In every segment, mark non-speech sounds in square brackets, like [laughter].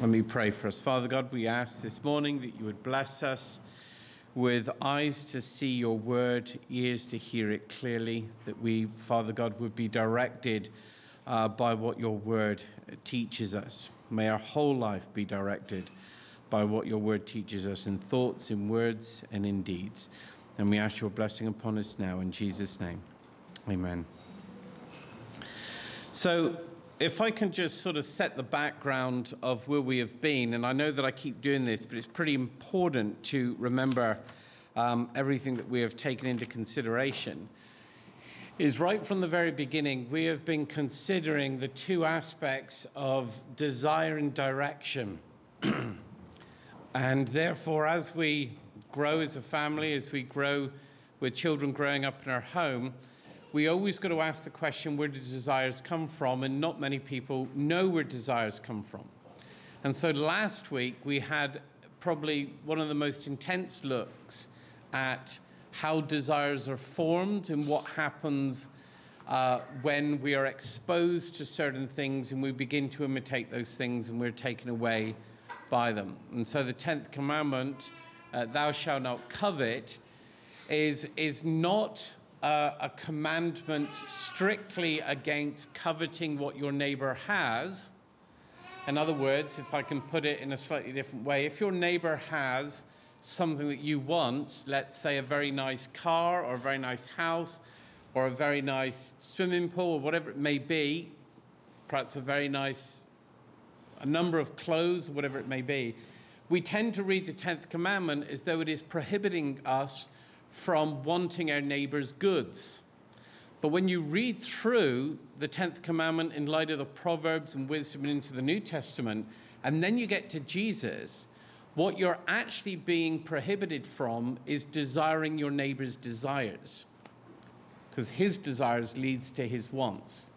Let me pray for us. Father God, we ask this morning that you would bless us with eyes to see your word, ears to hear it clearly, that we, Father God, would be directed uh, by what your word teaches us. May our whole life be directed by what your word teaches us in thoughts, in words, and in deeds. And we ask your blessing upon us now in Jesus' name. Amen. So, if I can just sort of set the background of where we have been, and I know that I keep doing this, but it's pretty important to remember um, everything that we have taken into consideration. Is right from the very beginning, we have been considering the two aspects of desire and direction. [clears throat] and therefore, as we grow as a family, as we grow with children growing up in our home, we always got to ask the question where do desires come from? And not many people know where desires come from. And so last week we had probably one of the most intense looks at how desires are formed and what happens uh, when we are exposed to certain things and we begin to imitate those things and we're taken away by them. And so the 10th commandment, uh, thou shalt not covet, is, is not uh, a commandment strictly against coveting what your neighbor has. In other words, if I can put it in a slightly different way, if your neighbor has something that you want, let's say a very nice car or a very nice house or a very nice swimming pool or whatever it may be, perhaps a very nice a number of clothes, or whatever it may be, we tend to read the 10th commandment as though it is prohibiting us from wanting our neighbor's goods. But when you read through the 10th commandment in light of the Proverbs and wisdom into the New Testament, and then you get to Jesus, what you're actually being prohibited from is desiring your neighbor's desires. Because his desires leads to his wants.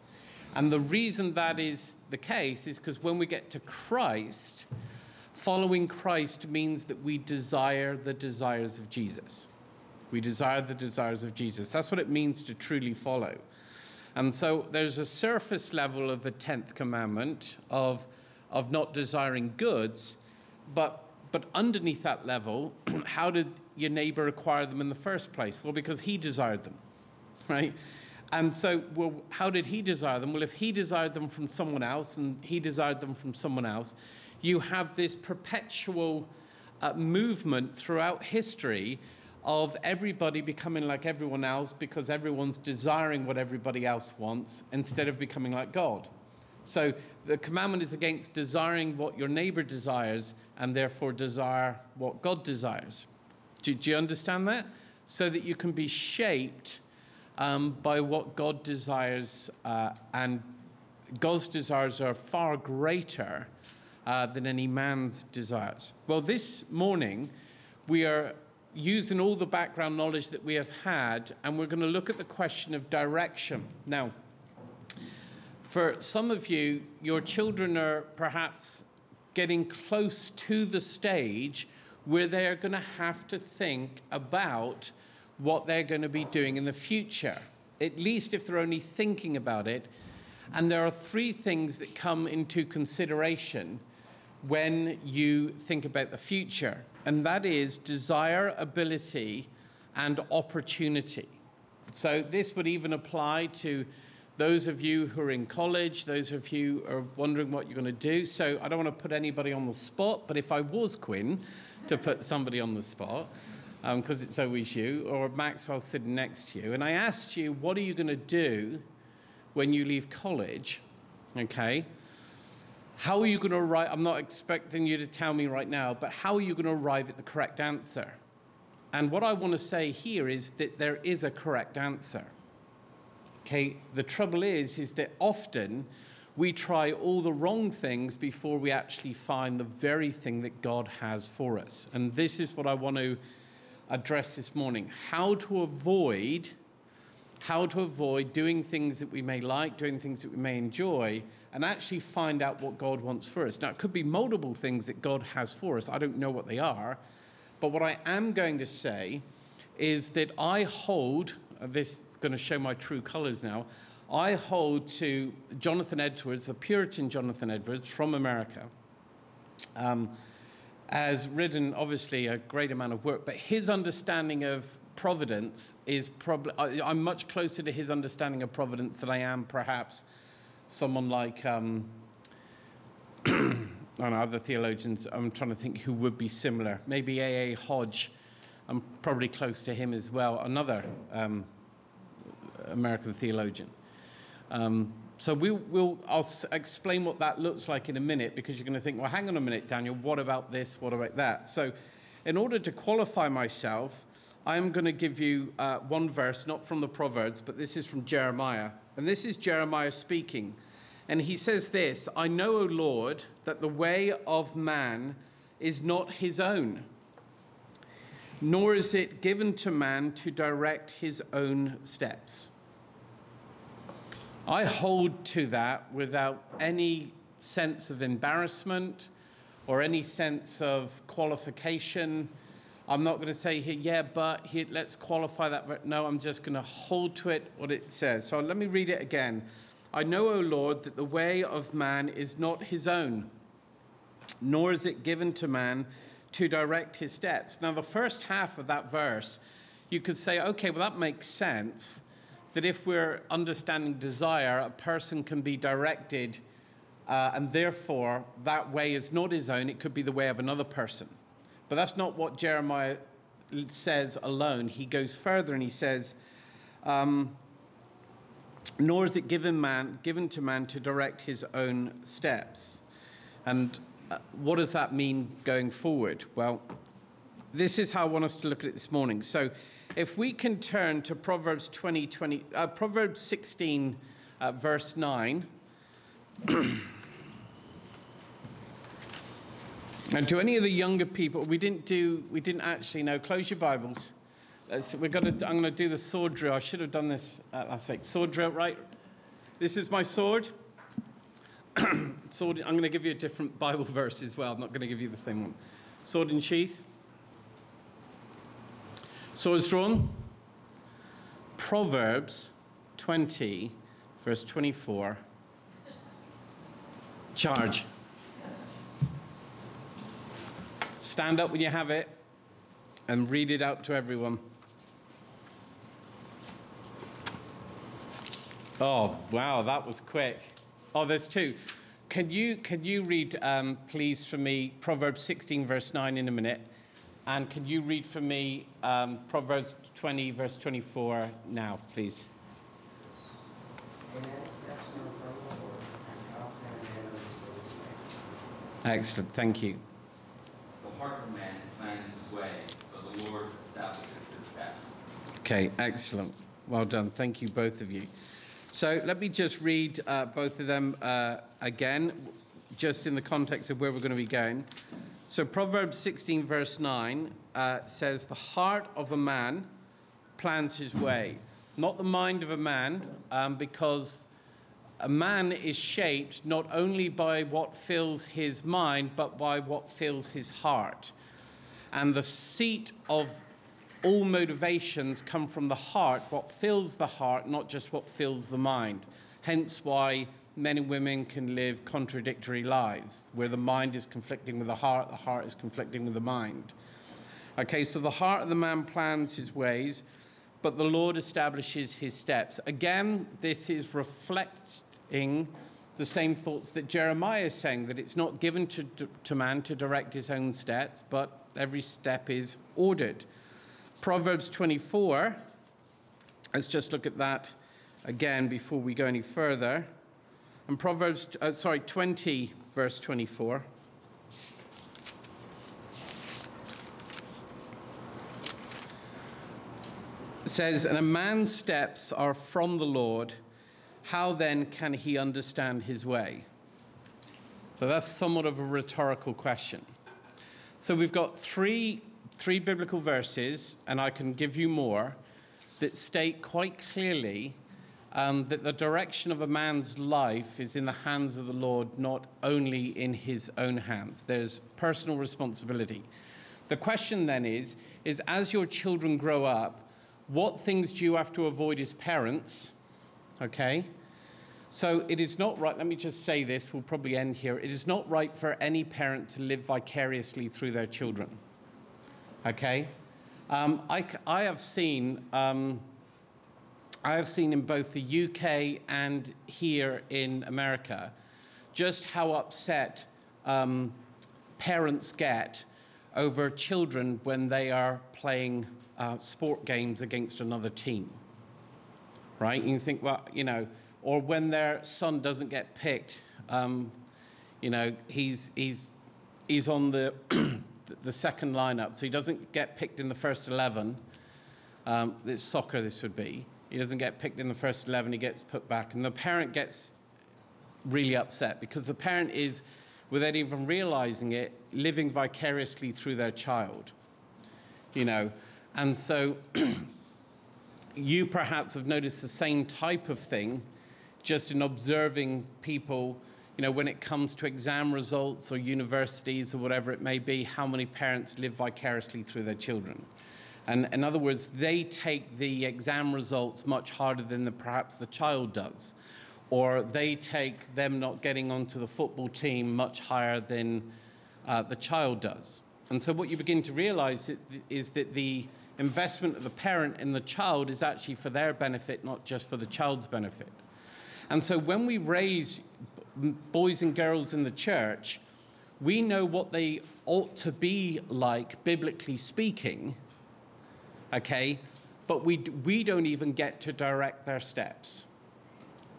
And the reason that is the case is because when we get to Christ, following Christ means that we desire the desires of Jesus. We desire the desires of Jesus. That's what it means to truly follow. And so there's a surface level of the 10th commandment of, of not desiring goods, but, but underneath that level, [clears throat] how did your neighbor acquire them in the first place? Well, because he desired them, [laughs] right? And so, well, how did he desire them? Well, if he desired them from someone else and he desired them from someone else, you have this perpetual uh, movement throughout history of everybody becoming like everyone else because everyone's desiring what everybody else wants instead of becoming like God. So the commandment is against desiring what your neighbor desires and therefore desire what God desires. Do, do you understand that? So that you can be shaped um, by what God desires, uh, and God's desires are far greater uh, than any man's desires. Well, this morning we are using all the background knowledge that we have had, and we're going to look at the question of direction. Now, for some of you, your children are perhaps getting close to the stage where they are going to have to think about what they're going to be doing in the future, at least if they're only thinking about it. And there are three things that come into consideration when you think about the future, and that is desire, ability, and opportunity. So, this would even apply to those of you who are in college, those of you who are wondering what you're going to do. So, I don't want to put anybody on the spot, but if I was Quinn to put somebody on the spot, because um, it's always you, or Maxwell sitting next to you, and I asked you, what are you going to do when you leave college? Okay how are you going to arrive? I'm not expecting you to tell me right now, but how are you going to arrive at the correct answer? And what I want to say here is that there is a correct answer. Okay, the trouble is, is that often we try all the wrong things before we actually find the very thing that God has for us. And this is what I want to address this morning how to avoid how to avoid doing things that we may like, doing things that we may enjoy, and actually find out what God wants for us. Now, it could be multiple things that God has for us. I don't know what they are. But what I am going to say is that I hold, this is going to show my true colors now, I hold to Jonathan Edwards, the Puritan Jonathan Edwards from America. um, has written obviously a great amount of work, but his understanding of providence is probably, I'm much closer to his understanding of providence than I am perhaps someone like, um, [clears throat] I know, other theologians, I'm trying to think who would be similar. Maybe A.A. Hodge, I'm probably close to him as well, another um, American theologian. Um, so we will, I'll explain what that looks like in a minute because you're going to think, well, hang on a minute, Daniel, what about this? What about that? So, in order to qualify myself, I'm going to give you uh, one verse, not from the Proverbs, but this is from Jeremiah. And this is Jeremiah speaking. And he says this I know, O Lord, that the way of man is not his own, nor is it given to man to direct his own steps. I hold to that without any sense of embarrassment or any sense of qualification. I'm not going to say here, yeah, but here, let's qualify that. No, I'm just going to hold to it what it says. So let me read it again. I know, O Lord, that the way of man is not his own, nor is it given to man to direct his steps. Now, the first half of that verse, you could say, okay, well, that makes sense that if we're understanding desire, a person can be directed, uh, and therefore that way is not his own, it could be the way of another person. But that's not what Jeremiah says alone. He goes further and he says, um, nor is it given man given to man to direct his own steps. And uh, what does that mean going forward? Well, this is how I want us to look at it this morning. So if we can turn to Proverbs 20, 20 uh, Proverbs 16, uh, verse 9. [clears throat] and to any of the younger people, we didn't do, we didn't actually know. Close your Bibles. we're gonna, I'm going to do the sword drill. I should have done this uh, last week. Sword drill, right? This is my sword. [clears throat] sword. I'm going to give you a different [laughs] Bible verse as well. I'm not going to give you the same one. Sword in sheath. Sword drawn Proverbs 20, verse 24. Charge. Stand up when you have it and read it out to everyone. Oh, wow, that was quick. Oh, there's two. Can you, can you read, um, please, for me, Proverbs 16, verse 9 in a minute? And can you read for me um, Proverbs 20, verse 24 now, please? Excellent, thank you. Heart of man plans his way, but the Lord establishes his steps. Okay, excellent. Well done. Thank you, both of you. So let me just read uh, both of them uh, again, just in the context of where we're going to be going. So Proverbs 16, verse 9 uh, says, The heart of a man plans his way, not the mind of a man, um, because a man is shaped not only by what fills his mind, but by what fills his heart. And the seat of all motivations come from the heart, what fills the heart, not just what fills the mind. Hence why men and women can live contradictory lives, where the mind is conflicting with the heart, the heart is conflicting with the mind. Okay, so the heart of the man plans his ways, but the Lord establishes his steps. Again, this is reflecting the same thoughts that Jeremiah is saying that it's not given to, to man to direct his own steps, but every step is ordered. Proverbs 24, let's just look at that again before we go any further. And Proverbs, uh, sorry, 20, verse 24. It says, And a man's steps are from the Lord. How then can he understand his way? So that's somewhat of a rhetorical question. So we've got three, three biblical verses, and I can give you more, that state quite clearly um, that the direction of a man's life is in the hands of the Lord, not only in his own hands. There's personal responsibility. The question then is, is as your children grow up, what things do you have to avoid as parents? Okay? So it is not right, let me just say this, we'll probably end here. It is not right for any parent to live vicariously through their children. Okay? Um, I, I have seen. Um, I have seen in both the UK and here in America just how upset um, parents get over children when they are playing uh, sport games against another team. Right? You think, well, you know, or when their son doesn't get picked, um, you know, he's, he's, he's on the, [clears throat] the second lineup, so he doesn't get picked in the first 11. Um, it's soccer, this would be. He doesn't get picked in the first 11, he gets put back. And the parent gets really upset because the parent is, without even realizing it, living vicariously through their child. You know, and so [clears throat] you perhaps have noticed the same type of thing just in observing people, you know, when it comes to exam results or universities or whatever it may be, how many parents live vicariously through their children. And in other words, they take the exam results much harder than the, perhaps the child does. Or they take them not getting onto the football team much higher than uh, the child does. And so what you begin to realize is that the investment of the parent in the child is actually for their benefit, not just for the child's benefit. And so when we raise boys and girls in the church, we know what they ought to be like, biblically speaking, okay? But we, we don't even get to direct their steps.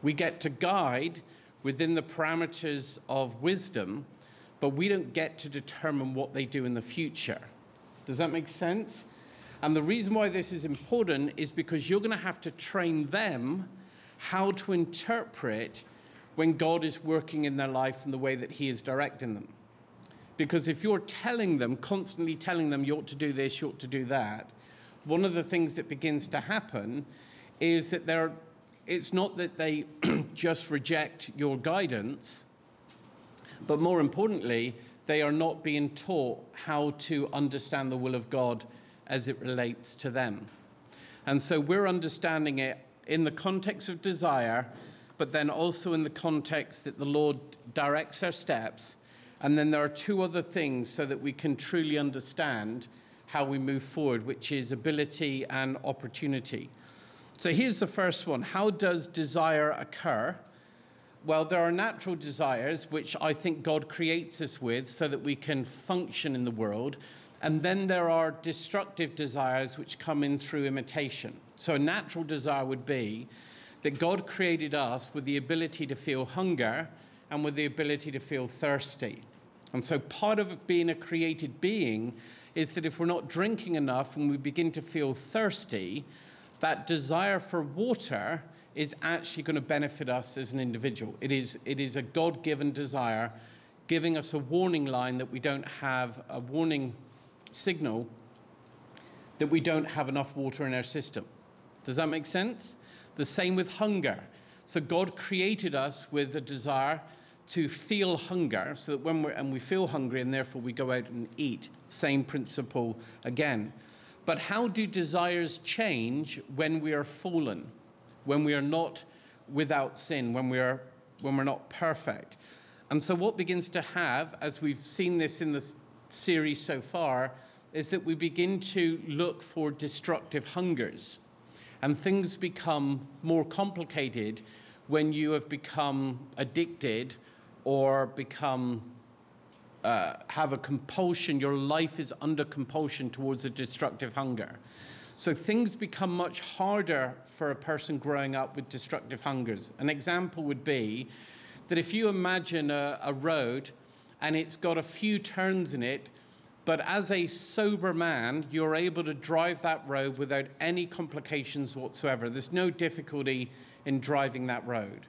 We get to guide within the parameters of wisdom, but we don't get to determine what they do in the future. Does that make sense? And the reason why this is important is because you're going to have to train them how to interpret when God is working in their life in the way that He is directing them. Because if you're telling them, constantly telling them, you ought to do this, you ought to do that, one of the things that begins to happen is that they're, it's not that they [clears throat] just reject your guidance, but more importantly, they are not being taught how to understand the will of God as it relates to them. And so we're understanding it in the context of desire, but then also in the context that the Lord directs our steps. And then there are two other things so that we can truly understand how we move forward, which is ability and opportunity. So here's the first one How does desire occur? Well, there are natural desires, which I think God creates us with so that we can function in the world. And then there are destructive desires which come in through imitation. So, a natural desire would be that God created us with the ability to feel hunger and with the ability to feel thirsty. And so, part of being a created being is that if we're not drinking enough and we begin to feel thirsty, that desire for water is actually going to benefit us as an individual. It is, it is a God given desire, giving us a warning line that we don't have, a warning signal that we don't have enough water in our system. Does that make sense? The same with hunger. So God created us with a desire to feel hunger so that when we're and we feel hungry and therefore we go out and eat same principle again but how do desires change when we are fallen when we are not without sin when we are when we're not perfect and so what begins to have as we've seen this in the series so far is that we begin to look for destructive hungers and things become more complicated when you have become addicted or become uh, have a compulsion, your life is under compulsion towards a destructive hunger. So things become much harder for a person growing up with destructive hungers. An example would be that if you imagine a, a road and it's got a few turns in it, but as a sober man, you're able to drive that road without any complications whatsoever. There's no difficulty in driving that road.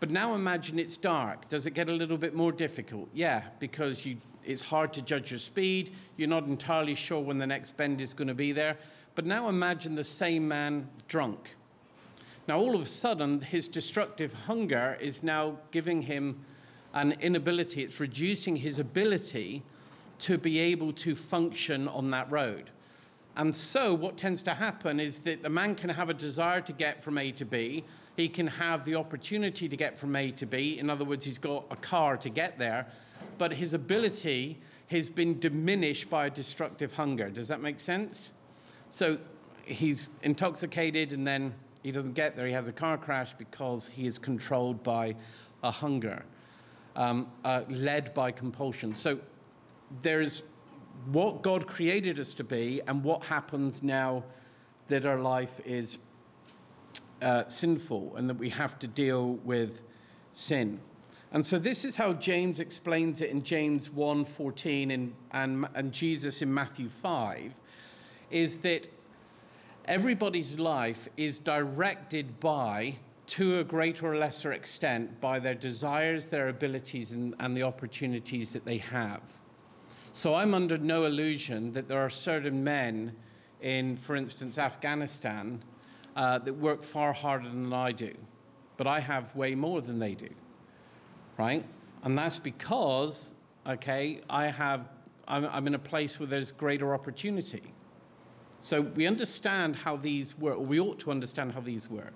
But now imagine it's dark. Does it get a little bit more difficult? Yeah, because you, it's hard to judge your speed. You're not entirely sure when the next bend is going to be there. But now imagine the same man drunk. Now, all of a sudden, his destructive hunger is now giving him an inability, it's reducing his ability to be able to function on that road. And so, what tends to happen is that the man can have a desire to get from A to B. He can have the opportunity to get from A to B. In other words, he's got a car to get there, but his ability has been diminished by a destructive hunger. Does that make sense? So, he's intoxicated and then he doesn't get there. He has a car crash because he is controlled by a hunger, um, uh, led by compulsion. So, there's what God created us to be and what happens now that our life is uh, sinful and that we have to deal with sin. And so this is how James explains it in James 1:14 and, and, and Jesus in Matthew 5 is that everybody's life is directed by to a greater or lesser extent by their desires, their abilities, and, and the opportunities that they have. So I'm under no illusion that there are certain men in, for instance, Afghanistan uh, that work far harder than I do, but I have way more than they do, right? And that's because, okay, I have, I'm, I'm in a place where there's greater opportunity. So we understand how these work, or we ought to understand how these work.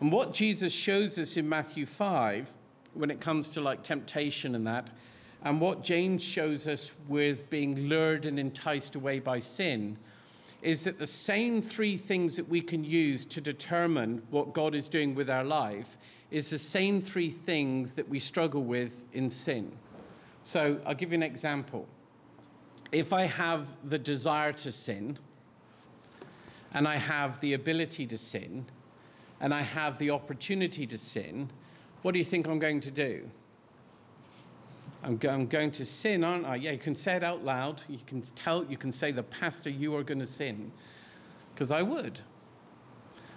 And what Jesus shows us in Matthew 5, when it comes to like temptation and that, and what James shows us with being lured and enticed away by sin is that the same three things that we can use to determine what God is doing with our life is the same three things that we struggle with in sin. So I'll give you an example. If I have the desire to sin, and I have the ability to sin, and I have the opportunity to sin, what do you think I'm going to do? I'm, go- I'm going to sin, aren't I? Yeah, you can say it out loud. You can tell, you can say, the pastor, you are going to sin. Because I would.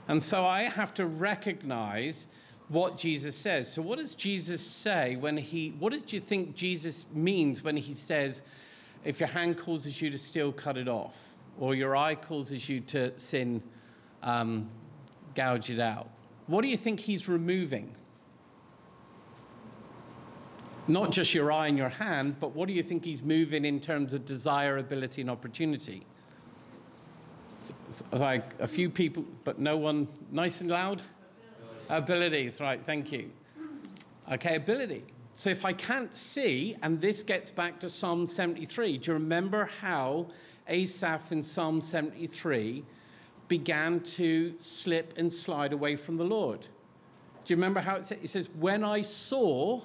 And so I have to recognize what Jesus says. So, what does Jesus say when he, what did you think Jesus means when he says, if your hand causes you to steal, cut it off? Or your eye causes you to sin, um, gouge it out? What do you think he's removing? Not just your eye and your hand, but what do you think he's moving in terms of desirability and opportunity? Like a few people, but no one nice and loud? Ability, ability right, thank you. Okay, ability. So if I can't see, and this gets back to Psalm 73, do you remember how Asaph in Psalm 73 began to slip and slide away from the Lord? Do you remember how it says, it says When I saw,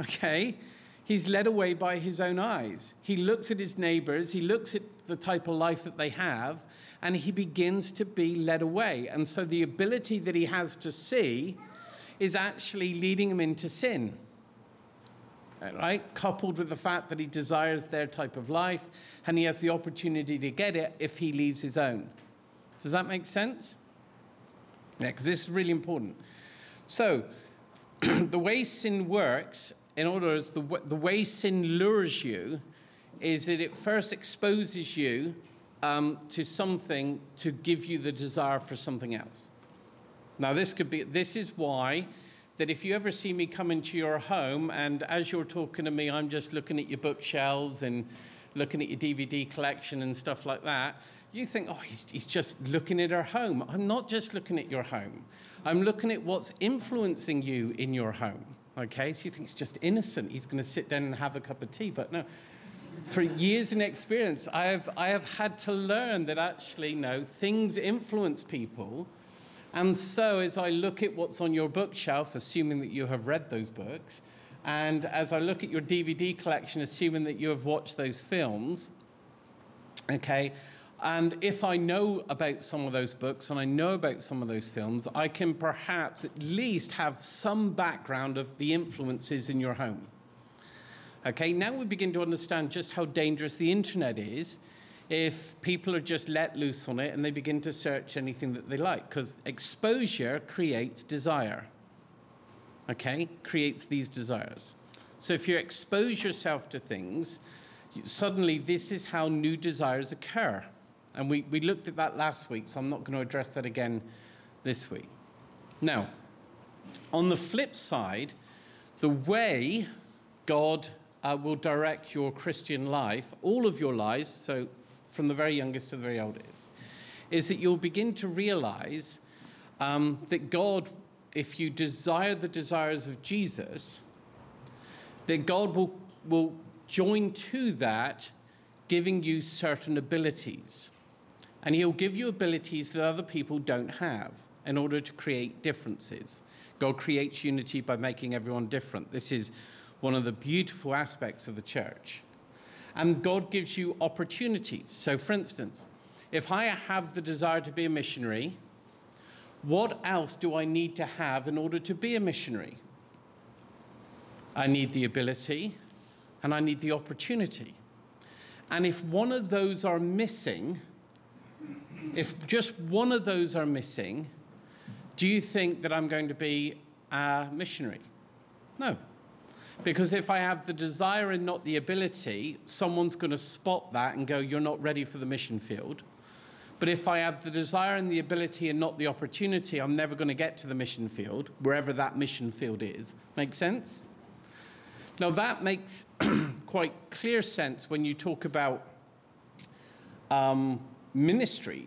okay? He's led away by his own eyes. He looks at his neighbors, he looks at the type of life that they have, and he begins to be led away. And so the ability that he has to see is actually leading him into sin. Right? Coupled with the fact that he desires their type of life and he has the opportunity to get it if he leaves his own. Does that make sense? Yeah, because this is really important. So, [clears throat] the way sin works in other words, the, the way sin lures you is that it first exposes you um, to something to give you the desire for something else. Now, this could be, this is why that if you ever see me come into your home and as you're talking to me, I'm just looking at your bookshelves and looking at your DVD collection and stuff like that, you think, oh, he's, he's just looking at our home. I'm not just looking at your home, I'm looking at what's influencing you in your home. Okay, so you think it's just innocent. He's going to sit down and have a cup of tea. But no, for years in experience, I have, I have had to learn that actually, no, things influence people. And so, as I look at what's on your bookshelf, assuming that you have read those books, and as I look at your DVD collection, assuming that you have watched those films, okay, and if I know about some of those books and I know about some of those films, I can perhaps at least have some background of the influences in your home. Okay, now we begin to understand just how dangerous the internet is if people are just let loose on it and they begin to search anything that they like, because exposure creates desire. Okay, creates these desires. So if you expose yourself to things, suddenly this is how new desires occur. And we, we looked at that last week, so I'm not going to address that again this week. Now, on the flip side, the way God uh, will direct your Christian life, all of your lives, so from the very youngest to the very oldest, is that you'll begin to realize um, that God, if you desire the desires of Jesus, that God will, will join to that, giving you certain abilities. And He'll give you abilities that other people don't have in order to create differences. God creates unity by making everyone different. This is one of the beautiful aspects of the church. And God gives you opportunities. So, for instance, if I have the desire to be a missionary, what else do I need to have in order to be a missionary? I need the ability and I need the opportunity. And if one of those are missing, if just one of those are missing, do you think that I'm going to be a missionary? No. Because if I have the desire and not the ability, someone's going to spot that and go, You're not ready for the mission field. But if I have the desire and the ability and not the opportunity, I'm never going to get to the mission field, wherever that mission field is. Make sense? Now, that makes [clears throat] quite clear sense when you talk about um, ministry.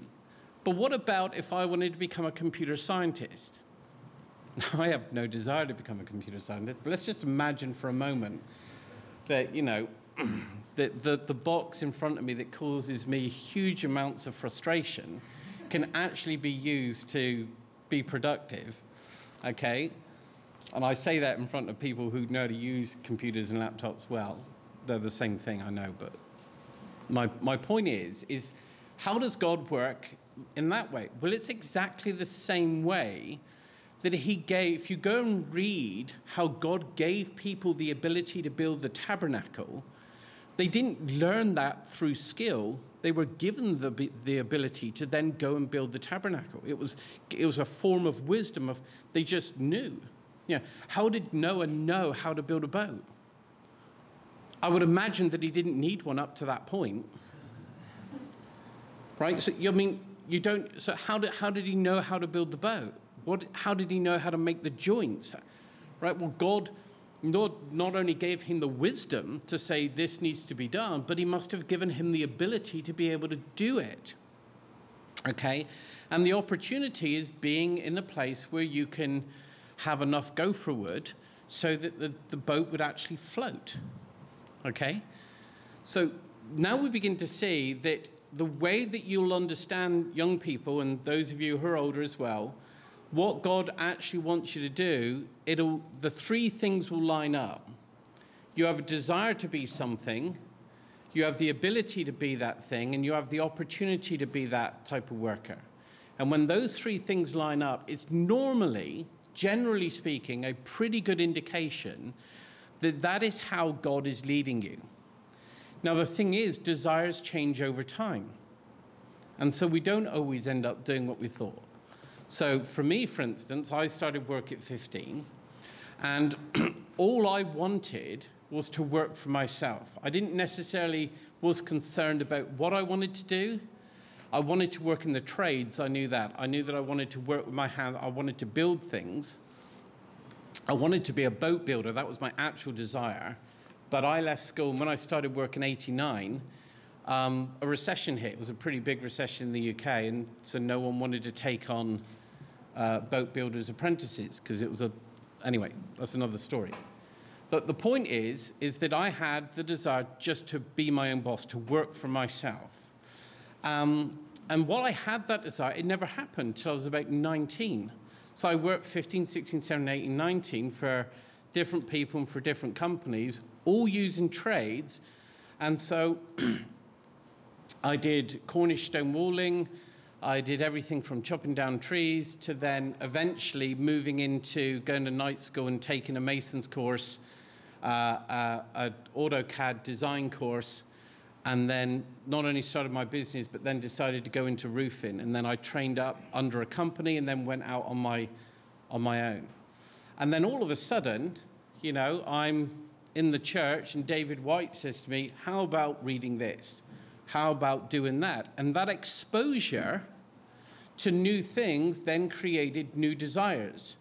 But what about if I wanted to become a computer scientist? [laughs] I have no desire to become a computer scientist, but let's just imagine for a moment that, you know, [clears throat] the, the, the box in front of me that causes me huge amounts of frustration can actually be used to be productive, okay? And I say that in front of people who know to use computers and laptops well. They're the same thing, I know, but my, my point is, is how does God work in that way? Well, it's exactly the same way that he gave, if you go and read how God gave people the ability to build the tabernacle, they didn't learn that through skill. They were given the, the ability to then go and build the tabernacle. It was, it was a form of wisdom of they just knew. Know, how did Noah know how to build a boat? I would imagine that he didn't need one up to that point. Right? So, I mean, you don't, so how did, how did he know how to build the boat? What, how did he know how to make the joints? Right? Well, God not, not only gave him the wisdom to say this needs to be done, but he must have given him the ability to be able to do it. Okay? And the opportunity is being in a place where you can have enough gopher wood so that the, the boat would actually float. Okay? So now we begin to see that the way that you'll understand young people and those of you who are older as well what God actually wants you to do, it'll, the three things will line up. You have a desire to be something, you have the ability to be that thing, and you have the opportunity to be that type of worker. And when those three things line up, it's normally, generally speaking, a pretty good indication that that is how God is leading you. Now, the thing is, desires change over time. And so we don't always end up doing what we thought. So for me, for instance, I started work at 15, and [clears throat] all I wanted was to work for myself. I didn't necessarily was concerned about what I wanted to do. I wanted to work in the trades. I knew that. I knew that I wanted to work with my hand. I wanted to build things. I wanted to be a boat builder. That was my actual desire. But I left school, and when I started work in 89, um, a recession hit. It was a pretty big recession in the UK, and so no one wanted to take on uh, boat builders' apprentices because it was a. Anyway, that's another story. But the point is, is that I had the desire just to be my own boss, to work for myself. Um, and while I had that desire, it never happened until I was about 19. So I worked 15, 16, 17, 18, 19 for different people and for different companies, all using trades. And so [clears throat] I did Cornish stone walling, I did everything from chopping down trees to then eventually moving into going to night school and taking a mason's course, uh, uh, an AutoCAD design course, and then not only started my business, but then decided to go into roofing. And then I trained up under a company and then went out on my, on my own. And then all of a sudden, you know, I'm in the church and David White says to me, How about reading this? How about doing that? And that exposure to new things then created new desires.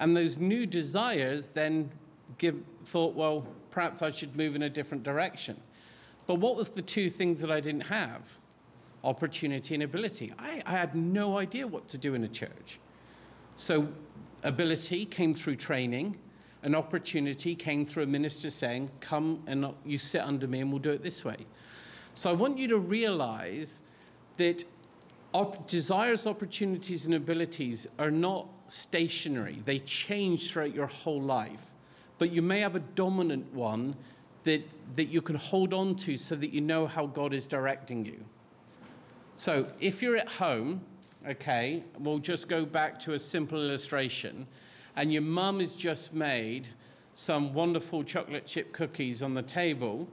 And those new desires then give, thought, well, perhaps I should move in a different direction. But what was the two things that I didn't have? opportunity, and ability. I, I had no idea what to do in a church. So, ability came through training, an opportunity came through a minister saying, Come and you sit under me, and we'll do it this way. So, I want you to realize that op- desires, opportunities, and abilities are not stationary, they change throughout your whole life. But you may have a dominant one that, that you can hold on to so that you know how God is directing you. So if you're at home, okay, we'll just go back to a simple illustration, and your mum has just made some wonderful chocolate chip cookies on the table,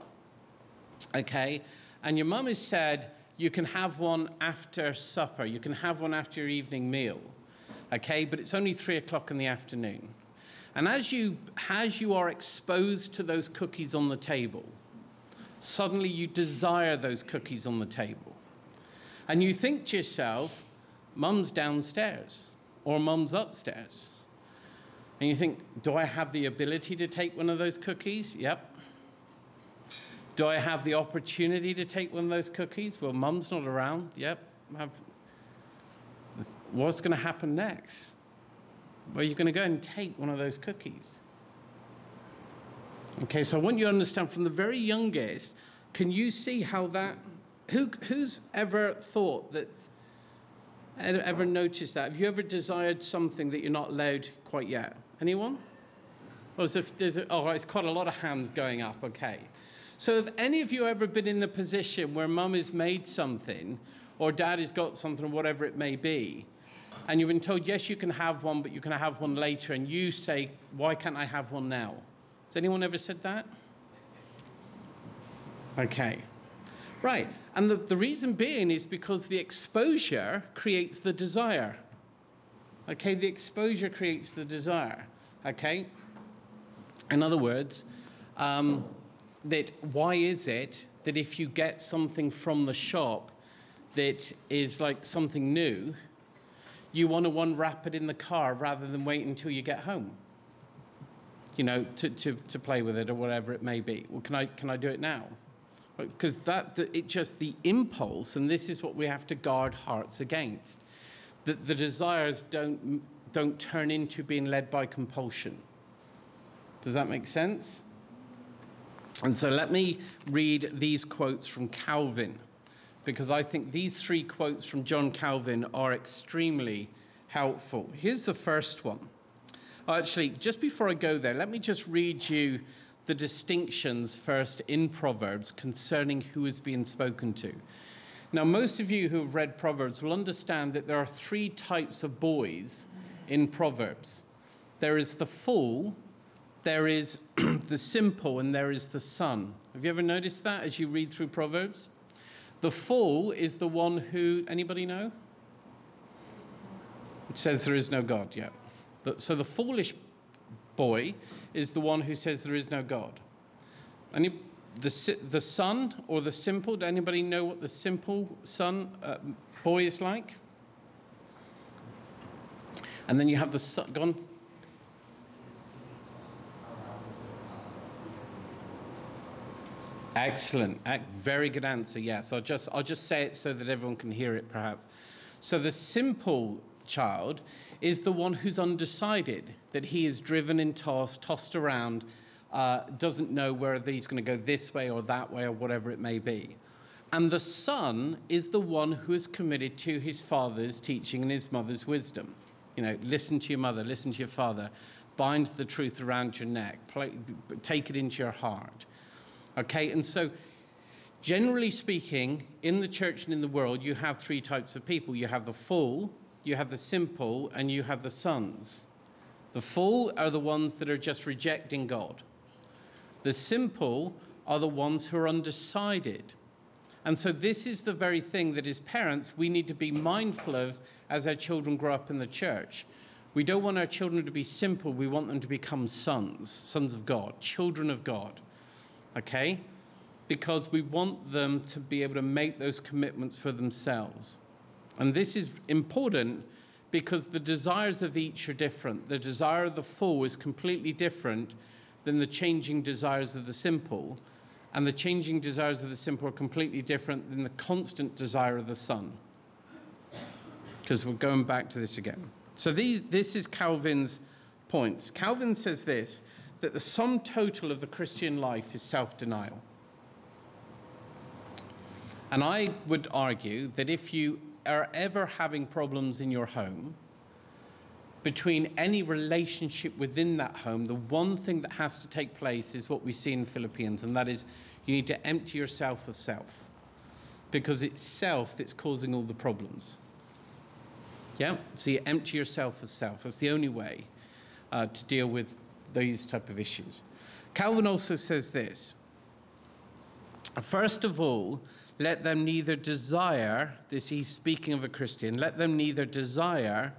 okay, and your mum has said, you can have one after supper, you can have one after your evening meal, okay, but it's only three o'clock in the afternoon. And as you, as you are exposed to those cookies on the table, suddenly you desire those cookies on the table. And you think to yourself, mum's downstairs or mum's upstairs. And you think, do I have the ability to take one of those cookies? Yep. Do I have the opportunity to take one of those cookies? Well, mum's not around. Yep. Have... What's going to happen next? Well, you're going to go and take one of those cookies. Okay, so I want you to understand from the very youngest, can you see how that who, who's ever thought that, ever noticed that? Have you ever desired something that you're not allowed quite yet? Anyone? If there's, oh, it's quite a lot of hands going up, okay. So have any of you ever been in the position where mum has made something or dad has got something or whatever it may be, and you've been told, yes, you can have one, but you can have one later, and you say, why can't I have one now? Has anyone ever said that? Okay. Right. And the, the reason being is because the exposure creates the desire. Okay, the exposure creates the desire. Okay? In other words, um, that why is it that if you get something from the shop that is like something new, you want to unwrap it in the car rather than wait until you get home? You know, to, to, to play with it or whatever it may be. Well, can I, can I do it now? because that it just the impulse and this is what we have to guard hearts against that the desires don't don't turn into being led by compulsion does that make sense and so let me read these quotes from calvin because i think these three quotes from john calvin are extremely helpful. Here's the first one. Actually just before i go there let me just read you the distinctions first in Proverbs concerning who is being spoken to. Now, most of you who have read Proverbs will understand that there are three types of boys in Proverbs. There is the fool, there is [clears throat] the simple, and there is the son. Have you ever noticed that as you read through Proverbs? The fool is the one who, anybody know? It says there is no God, yeah. So the foolish boy is the one who says there is no God. Any, the, the son or the simple, does anybody know what the simple son, uh, boy is like? And then you have the son, gone. Excellent. Very good answer. Yes, I'll just I'll just say it so that everyone can hear it perhaps. So the simple child is the one who's undecided, that he is driven and tossed, tossed around, uh, doesn't know whether he's going to go this way or that way or whatever it may be. And the son is the one who is committed to his father's teaching and his mother's wisdom. You know, listen to your mother, listen to your father, bind the truth around your neck, play, take it into your heart. Okay, and so generally speaking, in the church and in the world, you have three types of people you have the fool, you have the simple, and you have the sons. The fool are the ones that are just rejecting God. The simple are the ones who are undecided. And so, this is the very thing that as parents we need to be mindful of as our children grow up in the church. We don't want our children to be simple, we want them to become sons, sons of God, children of God. Okay? Because we want them to be able to make those commitments for themselves. And this is important because the desires of each are different. The desire of the fool is completely different than the changing desires of the simple. and the changing desires of the simple are completely different than the constant desire of the Son. Because we're going back to this again. So these, this is Calvin's points. Calvin says this that the sum total of the Christian life is self denial. And I would argue that if you are ever having problems in your home, between any relationship within that home, the one thing that has to take place is what we see in Philippians, and that is you need to empty yourself of self because it's self that's causing all the problems. Yeah? So you empty yourself of self. That's the only way uh, to deal with these type of issues. Calvin also says this. First of all, let them neither desire, this he's speaking of a Christian, let them neither desire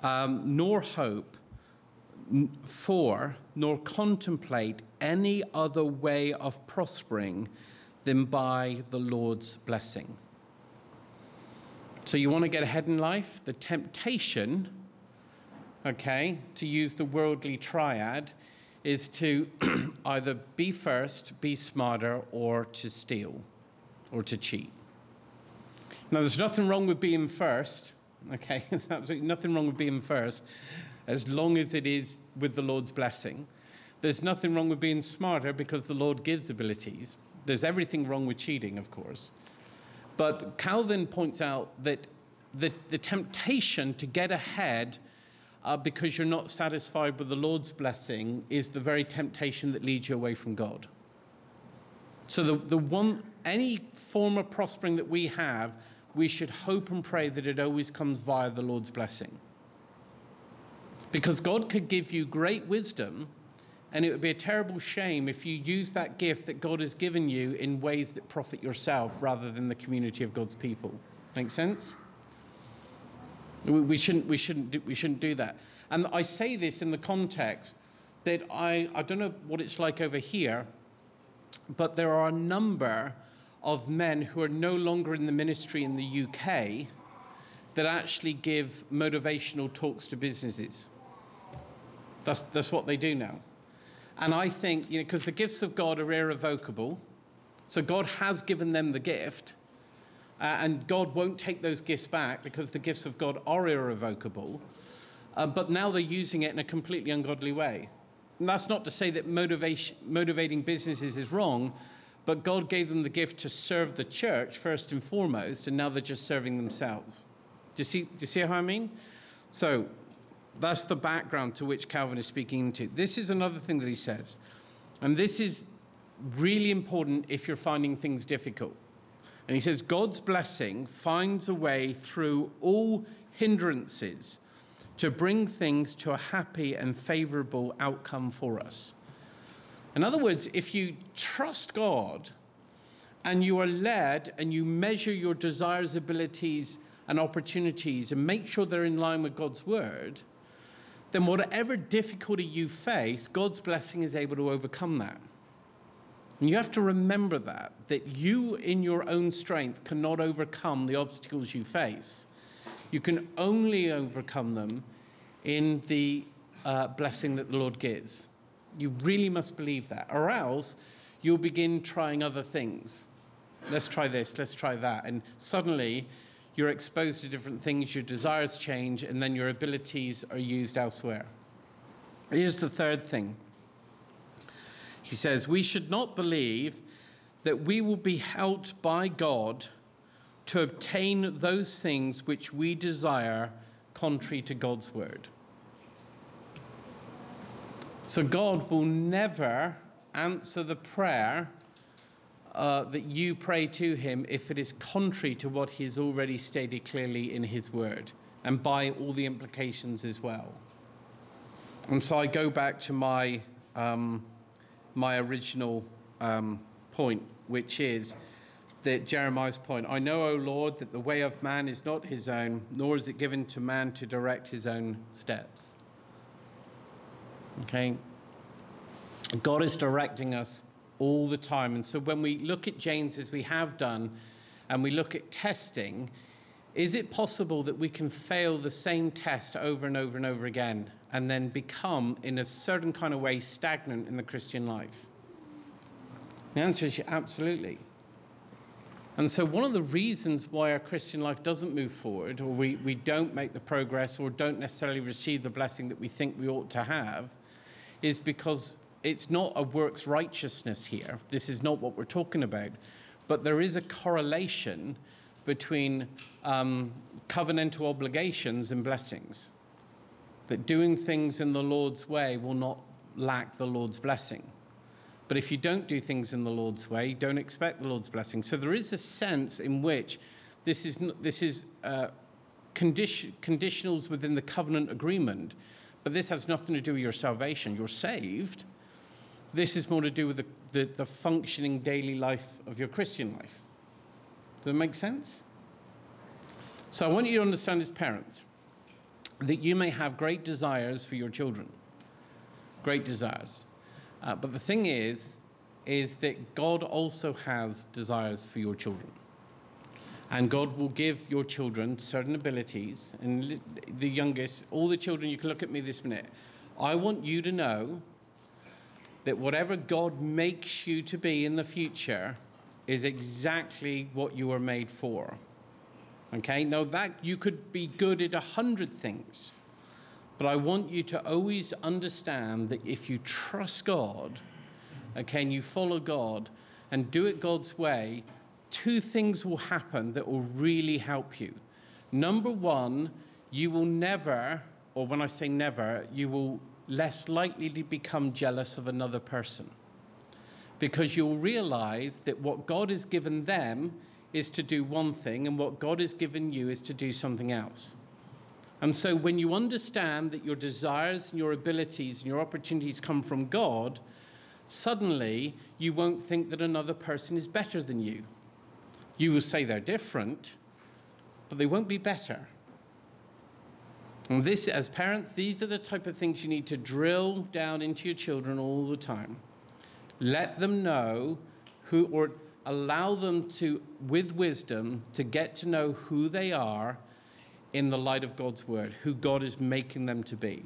um, nor hope for, nor contemplate any other way of prospering than by the Lord's blessing. So, you want to get ahead in life? The temptation, okay, to use the worldly triad, is to [clears throat] either be first, be smarter, or to steal, or to cheat. Now, there's nothing wrong with being first, okay? [laughs] Absolutely nothing wrong with being first as long as it is with the Lord's blessing. There's nothing wrong with being smarter because the Lord gives abilities. There's everything wrong with cheating, of course. But Calvin points out that the, the temptation to get ahead uh, because you're not satisfied with the Lord's blessing is the very temptation that leads you away from God. So, the, the one, any form of prospering that we have, we should hope and pray that it always comes via the Lord's blessing. Because God could give you great wisdom, and it would be a terrible shame if you use that gift that God has given you in ways that profit yourself rather than the community of God's people. Make sense? We shouldn't, we shouldn't, do, we shouldn't do that. And I say this in the context that I, I don't know what it's like over here, but there are a number of men who are no longer in the ministry in the UK that actually give motivational talks to businesses. That's, that's what they do now. And I think, you know, because the gifts of God are irrevocable, so God has given them the gift, uh, and God won't take those gifts back because the gifts of God are irrevocable. Uh, but now they're using it in a completely ungodly way. And that's not to say that motivating businesses is wrong, but God gave them the gift to serve the church first and foremost, and now they're just serving themselves. Do you see, do you see how I mean? So that's the background to which Calvin is speaking into. This is another thing that he says, and this is really important if you're finding things difficult. And he says, God's blessing finds a way through all hindrances to bring things to a happy and favorable outcome for us. In other words, if you trust God and you are led and you measure your desires, abilities, and opportunities and make sure they're in line with God's word, then whatever difficulty you face, God's blessing is able to overcome that. And you have to remember that, that you in your own strength cannot overcome the obstacles you face. You can only overcome them in the uh, blessing that the Lord gives. You really must believe that, or else you'll begin trying other things. Let's try this, let's try that. And suddenly, you're exposed to different things, your desires change, and then your abilities are used elsewhere. Here's the third thing. He says, We should not believe that we will be helped by God to obtain those things which we desire contrary to God's word. So God will never answer the prayer uh, that you pray to him if it is contrary to what he has already stated clearly in his word and by all the implications as well. And so I go back to my, um, my original um, point, which is that Jeremiah's point I know, O Lord, that the way of man is not his own, nor is it given to man to direct his own steps. Okay? God is directing us all the time. And so when we look at James, as we have done, and we look at testing, is it possible that we can fail the same test over and over and over again and then become, in a certain kind of way, stagnant in the Christian life? The answer is absolutely. And so, one of the reasons why our Christian life doesn't move forward, or we, we don't make the progress, or don't necessarily receive the blessing that we think we ought to have, is because it's not a works righteousness here. This is not what we're talking about. But there is a correlation between um, covenantal obligations and blessings. That doing things in the Lord's way will not lack the Lord's blessing. But if you don't do things in the Lord's way, don't expect the Lord's blessing. So there is a sense in which this is, this is uh, condition, conditionals within the covenant agreement, but this has nothing to do with your salvation. You're saved. This is more to do with the, the, the functioning daily life of your Christian life. Does that make sense? So I want you to understand as parents that you may have great desires for your children. Great desires. Uh, but the thing is, is that God also has desires for your children. And God will give your children certain abilities. And the youngest, all the children, you can look at me this minute. I want you to know that whatever God makes you to be in the future is exactly what you are made for. Okay? Now, that you could be good at a hundred things. But I want you to always understand that if you trust God, okay, and you follow God and do it God's way, two things will happen that will really help you. Number one, you will never, or when I say never, you will less likely to become jealous of another person. Because you'll realize that what God has given them is to do one thing, and what God has given you is to do something else. And so when you understand that your desires and your abilities and your opportunities come from God, suddenly you won't think that another person is better than you. You will say they're different, but they won't be better. And this, as parents, these are the type of things you need to drill down into your children all the time. Let them know who, or allow them to, with wisdom, to get to know who they are in the light of God's word, who God is making them to be.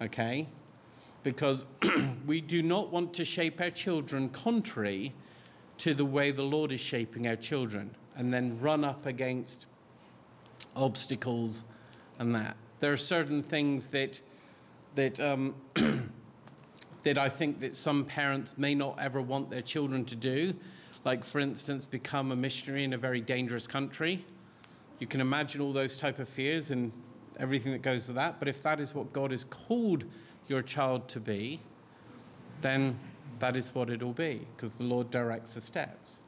Okay? Because [clears throat] we do not want to shape our children contrary to the way the Lord is shaping our children and then run up against obstacles and that. There are certain things that, that, um, [clears throat] that I think that some parents may not ever want their children to do, like, for instance, become a missionary in a very dangerous country you can imagine all those type of fears and everything that goes with that. But if that is what God has called your child to be, then that is what it'll be, because the Lord directs the steps.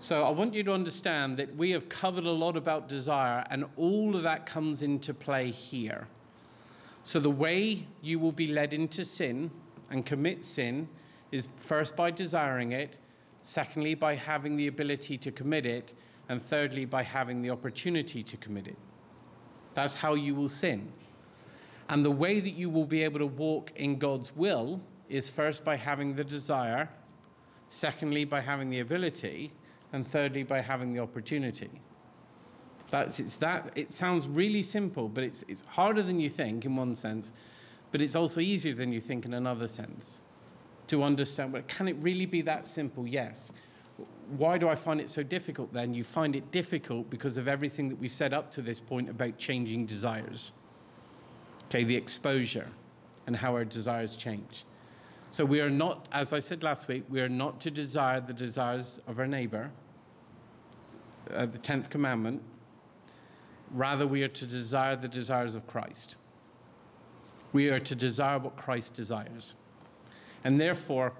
So I want you to understand that we have covered a lot about desire, and all of that comes into play here. So the way you will be led into sin and commit sin is first by desiring it, secondly, by having the ability to commit it, and thirdly, by having the opportunity to commit it. That's how you will sin. And the way that you will be able to walk in God's will is first by having the desire, secondly, by having the ability, and thirdly, by having the opportunity. That's, it's that, it sounds really simple, but it's, it's harder than you think in one sense, but it's also easier than you think in another sense to understand. well, can it really be that simple? Yes why do I find it so difficult then? You find it difficult because of everything that we said up to this point about changing desires. Okay, the exposure and how our desires change. So we are not, as I said last week, we are not to desire the desires of our neighbor, uh, the 10th commandment. Rather, we are to desire the desires of Christ. We are to desire what Christ desires. And therefore,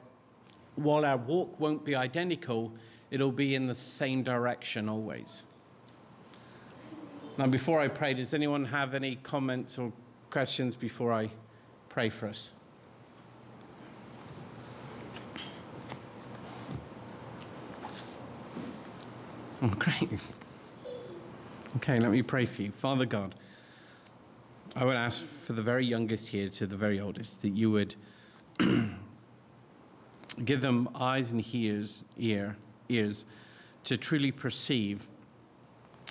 while our walk won't be identical, it'll be in the same direction always. Now, before I pray, does anyone have any comments or questions before I pray for us? Oh, great. Okay, let me pray for you. Father God, I would ask for the very youngest here to the very oldest that you would [clears throat] give them eyes and ears, ear, ears to truly perceive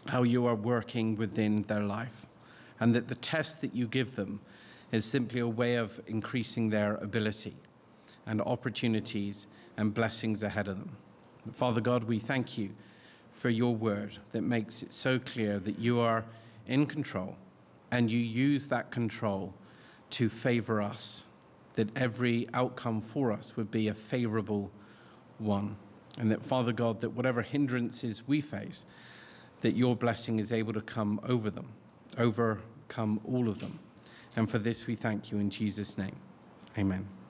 how you are working within their life, and that the test that you give them is simply a way of increasing their ability. and opportunities and blessings ahead of them. Father God, we thank you for your word that makes it so clear that you are in control and you use that control to favor us, that every outcome for us would be a favorable one. And that, Father God, that whatever hindrances we face, that your blessing is able to come over them, overcome all of them. And for this we thank you in Jesus' name. Amen.